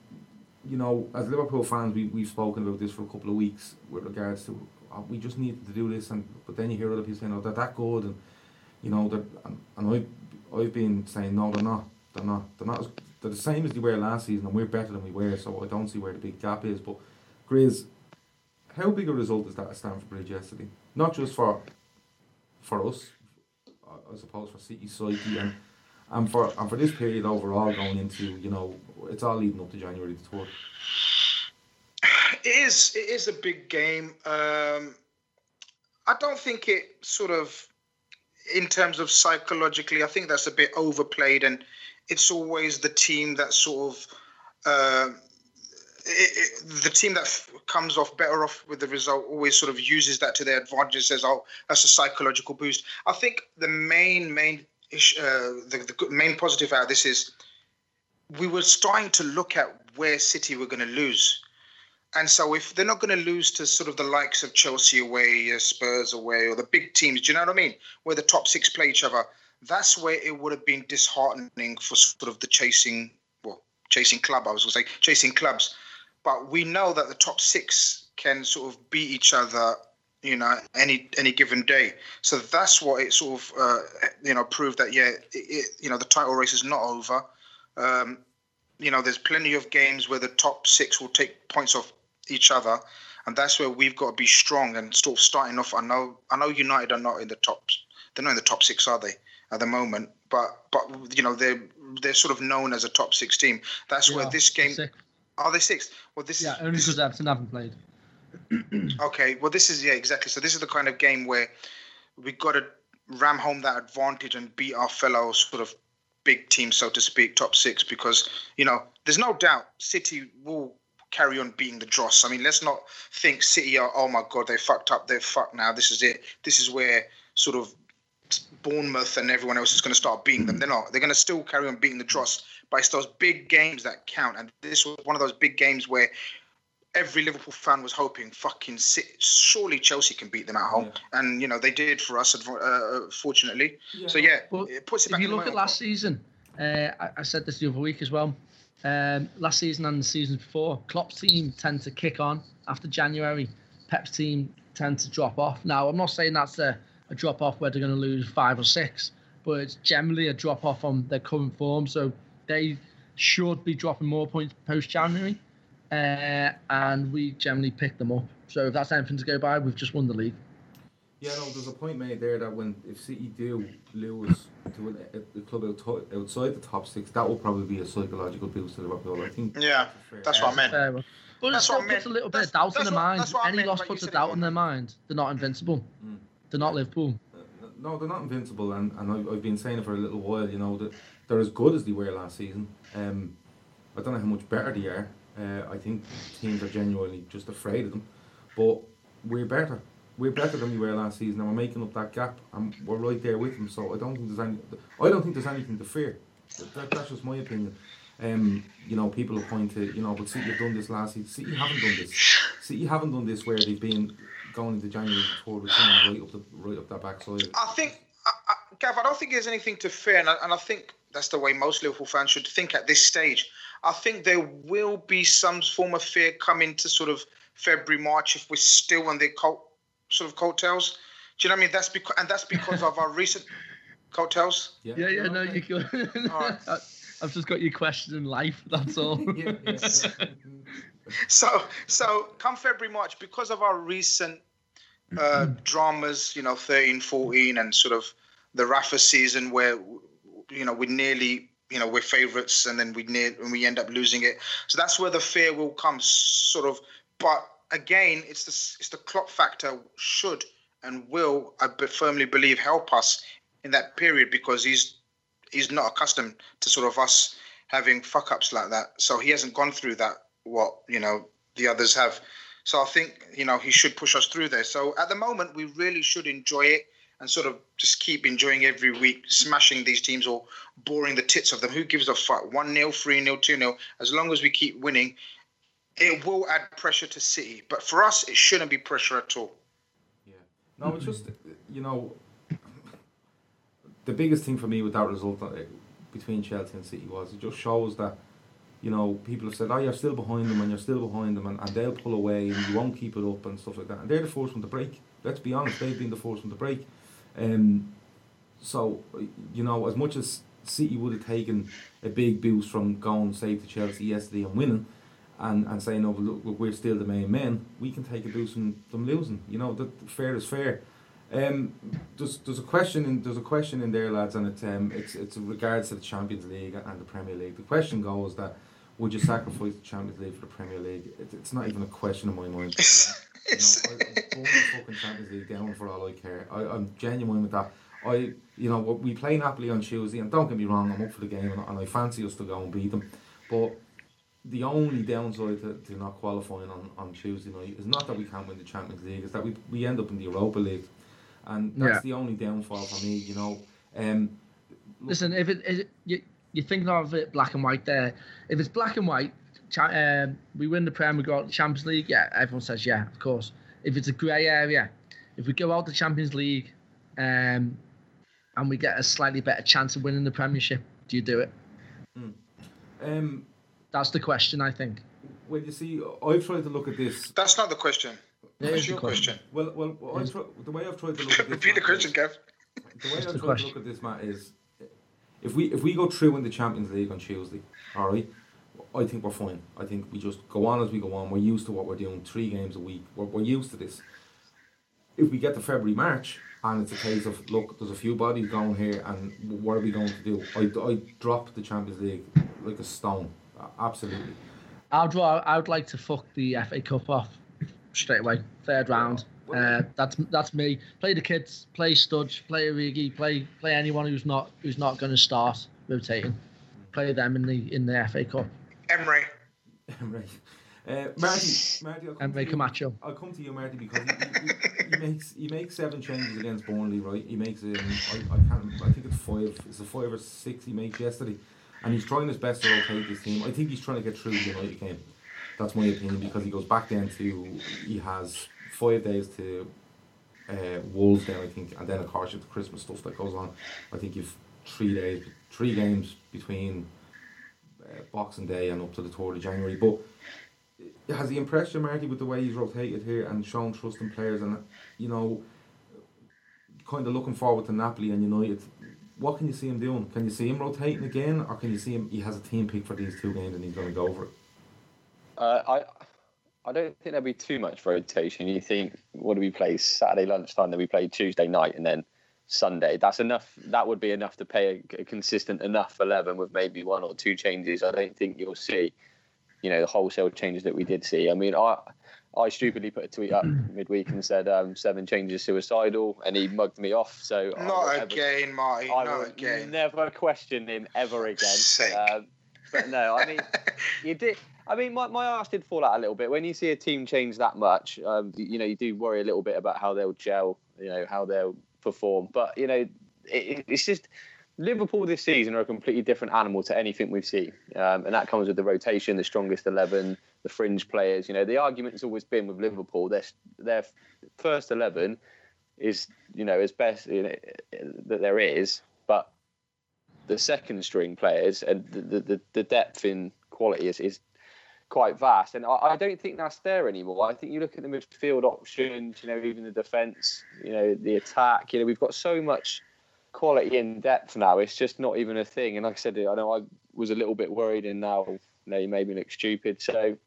you know, as Liverpool fans, we we've spoken about this for a couple of weeks with regards to uh, we just need to do this, and but then you hear other people saying, "Oh, they're that good," and you know, that and, and I I've been saying, "No, they're not. They're not. They're not. As, they're the same as they were last season, and we're better than we were. So I don't see where the big gap is. But Grizz, how big a result is that at Stamford Bridge yesterday? Not just for for us, I suppose for City psyche and and for and for this period overall going into you know it's all leading up to January the third. It is. It is a big game. Um, I don't think it sort of, in terms of psychologically, I think that's a bit overplayed, and it's always the team that sort of. Uh, it, it, the team that f- comes off better off with the result always sort of uses that to their advantage. Says, "Oh, that's a psychological boost." I think the main main uh, the, the main positive out of this is we were starting to look at where City were going to lose. And so, if they're not going to lose to sort of the likes of Chelsea away, or Spurs away, or the big teams, do you know what I mean? Where the top six play each other, that's where it would have been disheartening for sort of the chasing, well, chasing club. I was going to say chasing clubs, but we know that the top six can sort of beat each other, you know, any any given day. So that's what it sort of, uh, you know, proved that yeah, it, it, you know, the title race is not over. Um, you know, there's plenty of games where the top six will take points off each other, and that's where we've got to be strong and sort of starting off. I know, I know, United are not in the top. They're not in the top six, are they, at the moment? But but you know, they're they're sort of known as a top six team. That's Yeah, where this game. sixth. Are they sixth? Well, this Yeah, is only because Everton haven't played. Okay, well, this is yeah, exactly. So this is the kind of game where we've got to ram home that advantage and beat our fellow sort of big team, so to speak, top six, because you know there's no doubt City will carry on beating the dross. I mean, let's not think City are oh my god they fucked up, they're fucked now. This is it. This is where sort of Bournemouth and everyone else is going to start beating them. They're not. They're going to still carry on beating the dross. But it's those big games that count, and this was one of those big games where every Liverpool fan was hoping fucking City, surely Chelsea can beat them at home, and you know they did for us, uh, fortunately. So yeah, Well, it puts it back. if you in look at moment. last season, uh, I, I said this the other week as well. Um, last season and the season before, Klopp's team tend to kick on after January. Pep's team tend to drop off. Now, I'm not saying that's a, a drop off where they're going to lose five or six, but it's generally a drop off on their current form. So they should be dropping more points post January, uh, and we generally pick them up. So if that's anything to go by, we've just won the league. Yeah, no, there's a point made there that when if City do lose to an- a, a club out, outside the top six, that will probably be a psychological boost to Liverpool. I think. Yeah, that's what I meant. Fair enough. But it That's still what I puts a little bit of doubt in that's their what- mind. that's what I Any meant loss puts a doubt in their mind. They're not invincible. They're not Liverpool. No, they're not invincible, and, and I've, I've been saying it for a little while. You know that they're as good as they were last season. Um, I don't know how much better they are. Uh, I think teams are genuinely just afraid of them, but we're better. We're better than we were last season, and we're making up that gap, and we're right there with them. So I don't think there's any. I don't think there's anything to fear. That, that's just my opinion. Um, you know, people will point to you know, but City have done this last season. City haven't done this. City haven't done this where they've been going into January toward with someone right up the right up their backside. I think, I, I, Gav, I don't think there's anything to fear, and I, and I think that's the way most Liverpool fans should think at this stage. I think there will be some form of fear coming to sort of February, March if we're still on the coat, sort of coattails. Do you know what I mean? That's because, and that's because of our recent coattails. Yeah, yeah, no, you go. Alright. I've just got your question in life. That's all. yeah, yeah. So, so come February, March, because of our recent uh, dramas, you know, 13, 14, and sort of the Rafa season where, you know, we nearly, you know, we're favourites and then we near and we end up losing it. So that's where the fear will come, sort of. But again, it's the it's the Klopp factor should and will, I firmly believe, help us in that period because he's he's not accustomed to sort of us having fuck ups like that. So he hasn't gone through that what you know the others have. So I think you know he should push us through there. So at the moment, we really should enjoy it and sort of just keep enjoying every week, smashing these teams or boring the tits of them. Who gives a fuck? One 0 three 0 two 0 As long as we keep winning, it will add pressure to City. But for us, it shouldn't be pressure at all. Yeah. No, it's just you know the biggest thing for me with that result uh, between Chelsea and City was it just shows that you know people have said, "Oh, you're still behind them, and you're still behind them, and, and they'll pull away, and you won't keep it up, and stuff like that." And they're the first one to break. Let's be honest, they've been the first one to break. Um, so you know, as much as City would have taken a big boost from going say to Chelsea yesterday and winning, and and saying, "No, look, look, we're still the main men." We can take a boost from them losing. You know, that fair is fair. Um, there's there's a question in there's a question in there, lads, and it's um it's it's regards to the Champions League and the Premier League. The question goes that would you sacrifice the Champions League for the Premier League? It, it's not even a question in my mind. You know, I, I'm the fucking Champions League down for all I care. I, I'm genuine with that. I, you know, we play Napoli on Tuesday, and don't get me wrong, I'm up for the game, and, and I fancy us to go and beat them. But the only downside to, to not qualifying on, on Tuesday night is not that we can't win the Champions League, is that we, we end up in the Europa League, and that's Yeah. the only downfall for me. You know, um, Listen, if it, is it you, you're thinking of it black and white there. If it's black and white, cha- um, we win the Premier, we go out the Champions League. Yeah, everyone says yeah, of course. If it's a grey area, if we go out the Champions League, um, and we get a slightly better chance of winning the Premiership, do you do it? um, That's the question, I think. when you see, I've tried to look at this. That's not the question. It What's your question? Well, well, well I've tri- the way I've tried to look at this. Repeat the question, is- Kev. the way I've the tried to look at this, Matt, is if we if we go through in the Champions League on Tuesday, all right, I think we're fine. I think we just go on as we go on. We're used to what we're doing, three games a week. We're, we're used to this. If we get to February, March, and it's a case of look, there's a few bodies going here, and what are we going to do? I I drop the Champions League like a stone, absolutely. I'd I would like to fuck the FA Cup off straight away, third round. Uh, that's that's me. Play the kids, play Studge, play Origi, play play anyone who's not who's not going to start rotating. Play them in the in the FA Cup. Emery. right. Uh, Marty, Marty, I'll come, Emery to you, Camacho. I'll come to you, Marty, because he, he, he makes he makes seven changes against Burnley, right? He makes um, I, I can't I think it's five, it's a five or six he makes yesterday, and he's trying his best to rotate this team. I think he's trying to get through the United game. That's my opinion because he goes back then to he has five days to uh, Wolves then I think, and then of course with the Christmas stuff that goes on. I think you've three days, three games between uh, Boxing Day and up to the third of January. But has he impressed you, Marty, with the way he's rotated here and shown trust in players and you know, kind of looking forward to Napoli and United? What can you see him doing? Can you see him rotating again, or can you see him? He has a team pick for these two games and he's going to go for it. Uh, I I don't think there'll be too much rotation. You think what do we play Saturday lunchtime? Then we play Tuesday night, and then Sunday. That's enough. That would be enough to pay a, a consistent enough eleven with maybe one or two changes. I don't think you'll see, you know, the wholesale changes that we did see. I mean, I I stupidly put a tweet up midweek and said um, seven changes suicidal, and he mugged me off. So I will Not never- again, Marty. I Not will again. never question him ever again. Um, but no, I mean, you did. I mean, my, my arse did fall out a little bit when you see a team change that much. Um, you, you know, you do worry a little bit about how they'll gel. You know, how they'll perform. But you know, it, it- it's just Liverpool this season are a completely different animal to anything we've seen, um, and that comes with the rotation, the strongest eleven, the fringe players. You know, the argument's always been with Liverpool, their their first eleven is you know as best you know, that there is, but the second string players and the, the, the depth in quality is, is quite vast. And I, I don't think that's there anymore. I think you look at the midfield options, you know, even the defence, you know, the attack, you know, we've got so much quality and depth now. It's just not even a thing. And like I said, I know I was a little bit worried and now, you know, you made me look stupid. So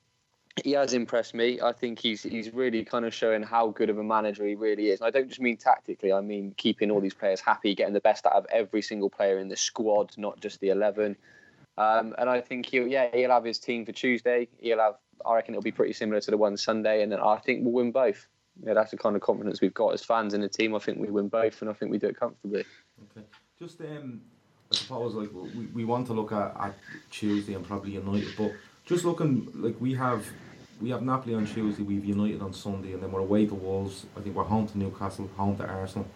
he has impressed me. I think he's he's really kind of showing how good of a manager he really is. And I don't just mean tactically. I mean keeping all these players happy, getting the best out of every single player in the squad, not just the eleven. Um, and I think he'll yeah he'll have his team for Tuesday. He'll have I reckon it'll be pretty similar to the one Sunday, and then I think we'll win both. Yeah, that's the kind of confidence we've got as fans in the team. I think we win both, and I think we do it comfortably. Okay. Just um, I suppose like we, we want to look at, at Tuesday and probably United, but just looking like we have we have Napoli on Tuesday, we've United on Sunday, and then we're away to Wolves. I think we're home to Newcastle, home to Arsenal,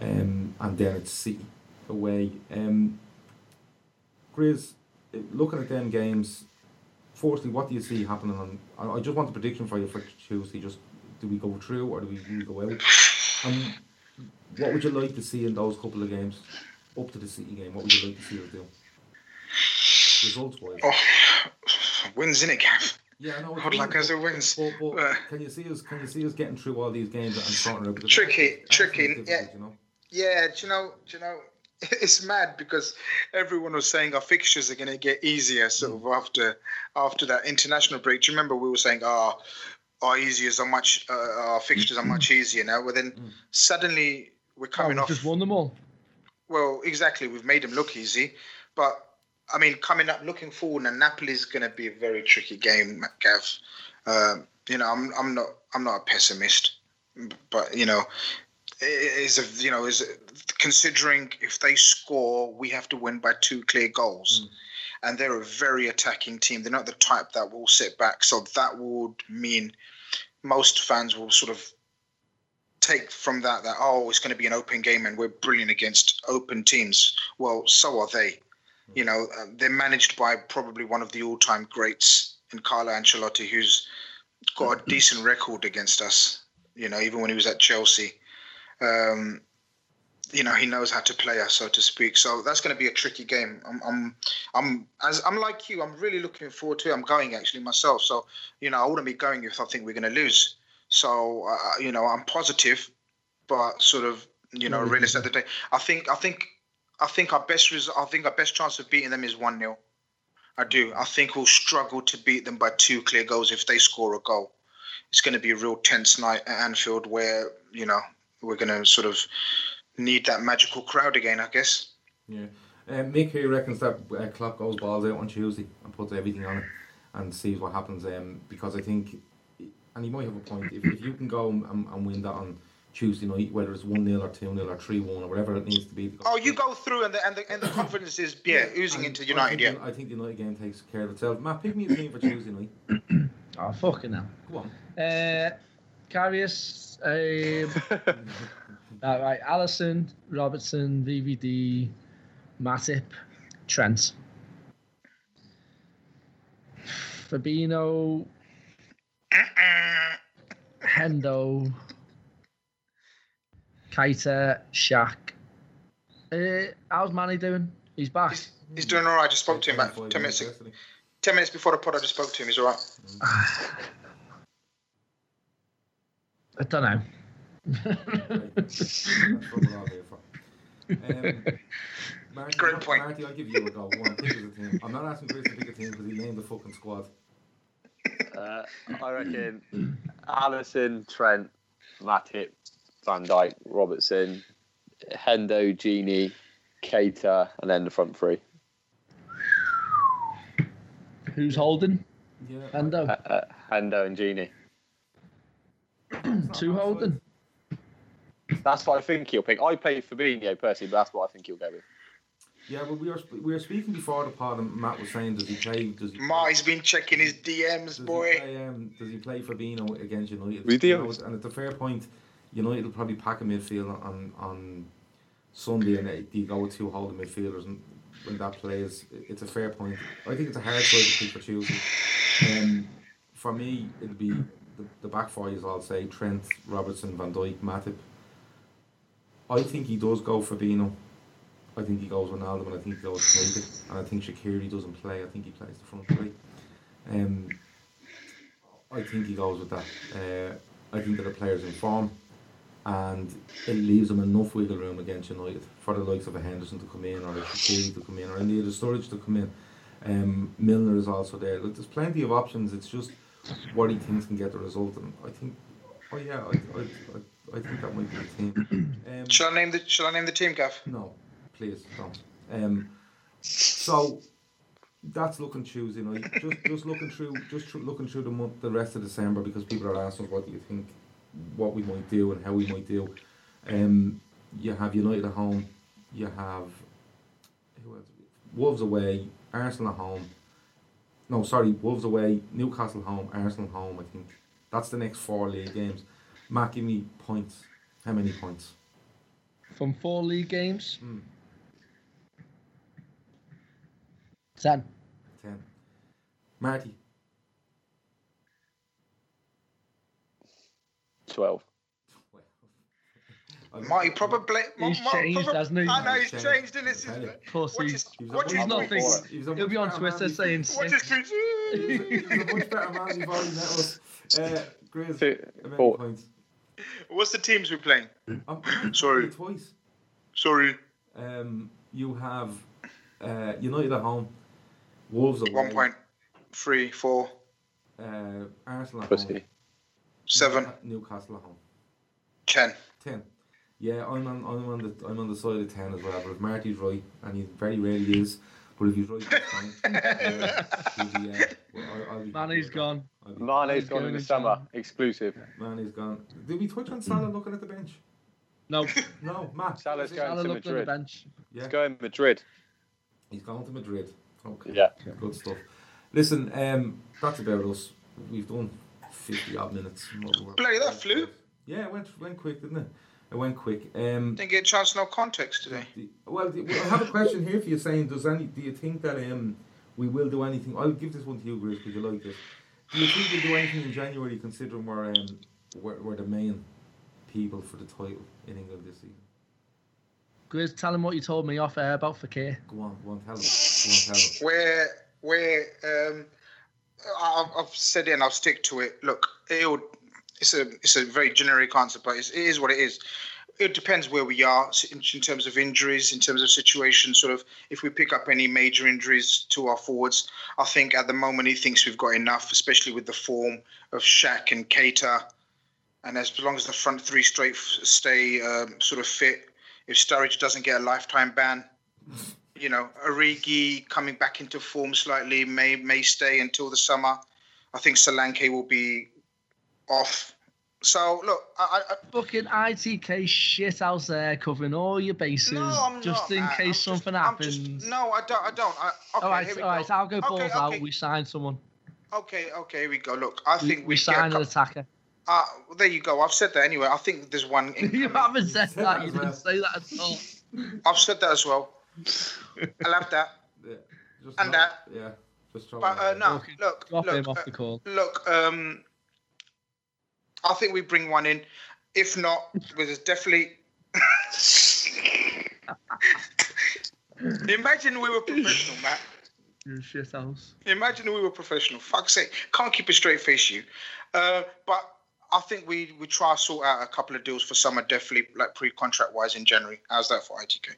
um, and then it's City away. Um, Eh, looking at them games, firstly, what do you see happening on? I, I just want a prediction for you for Tuesday. Just do we go through or do we, do we go out? And what would you like to see in those couple of games up to the City game? What would you like to see us do? Results wise. Oh, wins in it, Gav. Yeah, I know. it's I'd like wins, us to wins. But, but Uh, can you see us? Can you see us getting through all these games and sorting it out? Tricky, tricky, yeah. You know? Yeah, do you know? Do you know? it's mad because everyone was saying our fixtures are going to get easier sort of after after that international break. Do you remember we were saying, "Oh, our easier are much, uh, our fixtures are much easier now." Well, then suddenly we're Oh, coming we off. just won them all. Well, exactly. We've made them look easy, but I mean, coming up, looking forward, and Napoli's going to be a very tricky game, Gav. Um, you know, I'm I'm not I'm not a pessimist, but you know, is a you know is considering if they score, we have to win by two clear goals. Hmm. And they're a very attacking team. They're not the type that will sit back. So that would mean most fans will sort of take from that that oh it's going to be an open game and we're brilliant against open teams well so are they hmm. you know uh, they're managed by probably one of the all-time greats in Carlo Ancelotti who's got a hmm. decent record against us you know even when he was at Chelsea um, you know he knows how to play us so to speak. So that's going to be a tricky game. I'm, I'm I'm as I'm like you I'm really looking forward to it. I'm going actually myself. So you know I wouldn't be going if I think we're going to lose. So uh, you know, I'm positive, but sort of you know, realist at the day. I think I think I think our best res- I think our best chance of beating them is one 0 I do. I think we'll struggle to beat them by two clear goals if they score a goal. It's going to be a real tense night at Anfield where you know we're going to sort of need that magical crowd again. I guess. Yeah. Um, Mick here reckons that uh, Klopp goes balls out on Tuesday and puts everything on it and sees what happens. Um, because I think, and he might have a point. If, if you can go and, and win that on Tuesday night, whether it's one 0 or two 0 or three one or whatever it needs to be. Oh, you go through and the and the, and the confidence is yeah oozing into United. I Yeah. think, I think the United game takes care of itself. Matt, pick me a team for Tuesday night. Oh, fucking hell. Come on. Uh, Karius, um, all right, Alisson, Robertson, VVD, Matip, Trent. Fabinho, Hendo, Keita, Shaq. Uh, how's Manny doing? He's back. He's, he's doing all right. I just spoke to him about ten minutes. ago. Ten minutes before the pod, I just spoke to him. He's all right. I don't know. Right. That's what we're all here for. Um, Marty, Great point. Marty, I'll give you a go. Go on, pick a team. I'm not asking Chris to pick a team because he named the fucking squad. Uh, I reckon Alisson, Trent, Matip, Van Dijk, Robertson, Hendo, Gini, Keita, and then the front three. Who's holding? Yeah. Hendo. Uh, uh, Hendo and Gini. Two holding. That's what I think he'll pick. I play Fabinho personally, but that's what I think he'll go with. Yeah, well, we were sp- we were speaking before the pod, and Matt was saying, does he play? Does he? Ma, he's been checking his DMs, does boy. He play, um, does he play Fabinho against United? We do. You know, and it's a fair point. United will probably pack a midfield on on Sunday, and they, they go with two holding midfielders, and when that plays, it's a fair point. I think it's a hard choice to pick for Tuesday. Um, for me, it'll be the, back four. Is I'll say Trent, Robertson, Van Dijk, Matip. I think he does go Fabinho. I think he goes Ronaldo, and I think he goes Keita, and I think Shaqiri doesn't play. I think he plays the front three. Um, I think he goes with that. Uh, I think that the player's in form, and it leaves him enough wiggle room against United for the likes of a Henderson to come in, or a Shaqiri to come in, or any of the storage to come in. Um, Milner is also there. Look, there's plenty of options. It's just what he thinks can get the result, and I think, oh yeah, I, I, I, I think that might be the team. Um, Shall I name the Shall I name the team, Gav? no, please don't. Um, so that's looking Tuesday night. Just just looking through just through, looking through the month, the rest of December because people are asking us what do you think, what we might do and how we might do. Um, you have United at home. You have who else? Wolves away. Arsenal at home. No, sorry, Wolves away. Newcastle home. Arsenal home. I think that's the next four league games. Matt, give me points. How many points? From four league games. Mm. Ten. Ten. Marty. 12. Marty probably. He's changed, hasn't he? I know he's Changed. changed, isn't I tell you. it? Pussy. Watch his, He's a watch much his He's not thinking. a He's a He'll be on Twitter saying Watch six. his He's a much better man before he met us. Uh, Grizz, Two- how many four. points? What's the teams we're playing? I'm, I'm Sorry. Twice. Sorry. Um, you have uh, United at home, Wolves away, One point, three, four, uh, Arsenal at Pussy. home, seven, Newcastle at home. ten. Ten. Yeah, I'm on. I'm on the. I'm on the side of ten as well. But if Marty's right, and he very rarely is, but if he's right, this time, uh, he'll be, uh, well, I- I'll be happy Mane's with that. gone. I'll be- Mane's gone in the summer, Jan. exclusive. Mane's gone. Did we touch on Salah looking at the bench? No, No, Matt. Salah's going Salah to looked on the Madrid. bench. Yeah, He's going Madrid. He's going to Madrid. Okay. Yeah. Good stuff. Listen, um, that's about us. We've done fifty odd minutes. Bloody, that flew. Yeah, it went went quick, didn't it? It went quick. Um, Didn't get a chance, no context today. well, I have a question here for you. Saying, does any? Do you think that um, we will do anything? I'll give this one to you, Grizz, because you like this. Do you think we'll do anything in January, considering we're um, we're, we're the main people for the title in England this season? Grizz, tell him what you told me off air about Fekir. Go on, go on, tell them. Go on, tell them. Where, where, um, I- I've, I've said it and I'll stick to it. Look, it'll, it's a, it's a very generic answer, but it is what it is. It depends where we are in, in terms of injuries, in terms of situations. Sort of, if we pick up any major injuries to our forwards, I think at the moment he thinks we've got enough, especially with the form of Shaq and Keita. And as long as the front three straight stay um, sort of fit, if Sturridge doesn't get a lifetime ban, you know, Origi coming back into form slightly may may stay until the summer. I think Solanke will be off. So look, I, I, Fucking ITK shit out there covering all your bases no, I'm just not, in man. case I'm something I'm happens. just- no, I don't. I don't. I, okay, all right, here we all right, go. I'll go balls okay, out. We sign someone. Okay, okay, here we go. Look, I We, think we we, get sign an cou- attacker. Uh, there you go. I've said that anyway. I think there's one. you haven't said said that. that You didn't say that at all. I've said that as well. I love that. Yeah, just And not- that- Yeah, just throw But uh, no, Okay, look, look, uh. Look, um, I think we bring one in. If not, there's definitely. Imagine we were professional, Matt. You shit house. Imagine we were professional. Fuck's sake, can't keep a straight face, you. Uh, but I think we we try to sort out a couple of deals for summer, definitely like pre-contract wise in January. How's that for ITK?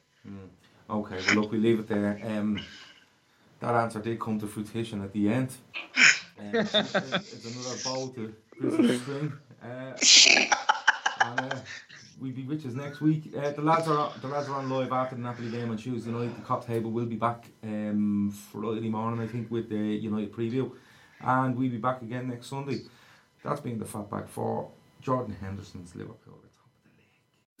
Okay, well look, we leave it there. Um, that answer did come to fruition at the end. Um, it's, it's another bow to Christmas string. Uh, and, uh, we'll be with us next week. Uh, the lads are the lads are on live after the Napoli game on Tuesday night. The cop table will be back um, Friday morning, I think, with the United preview, and we'll be back again next Sunday. That's been the fatback for Jordan Henderson's Liverpool. at the top of the league.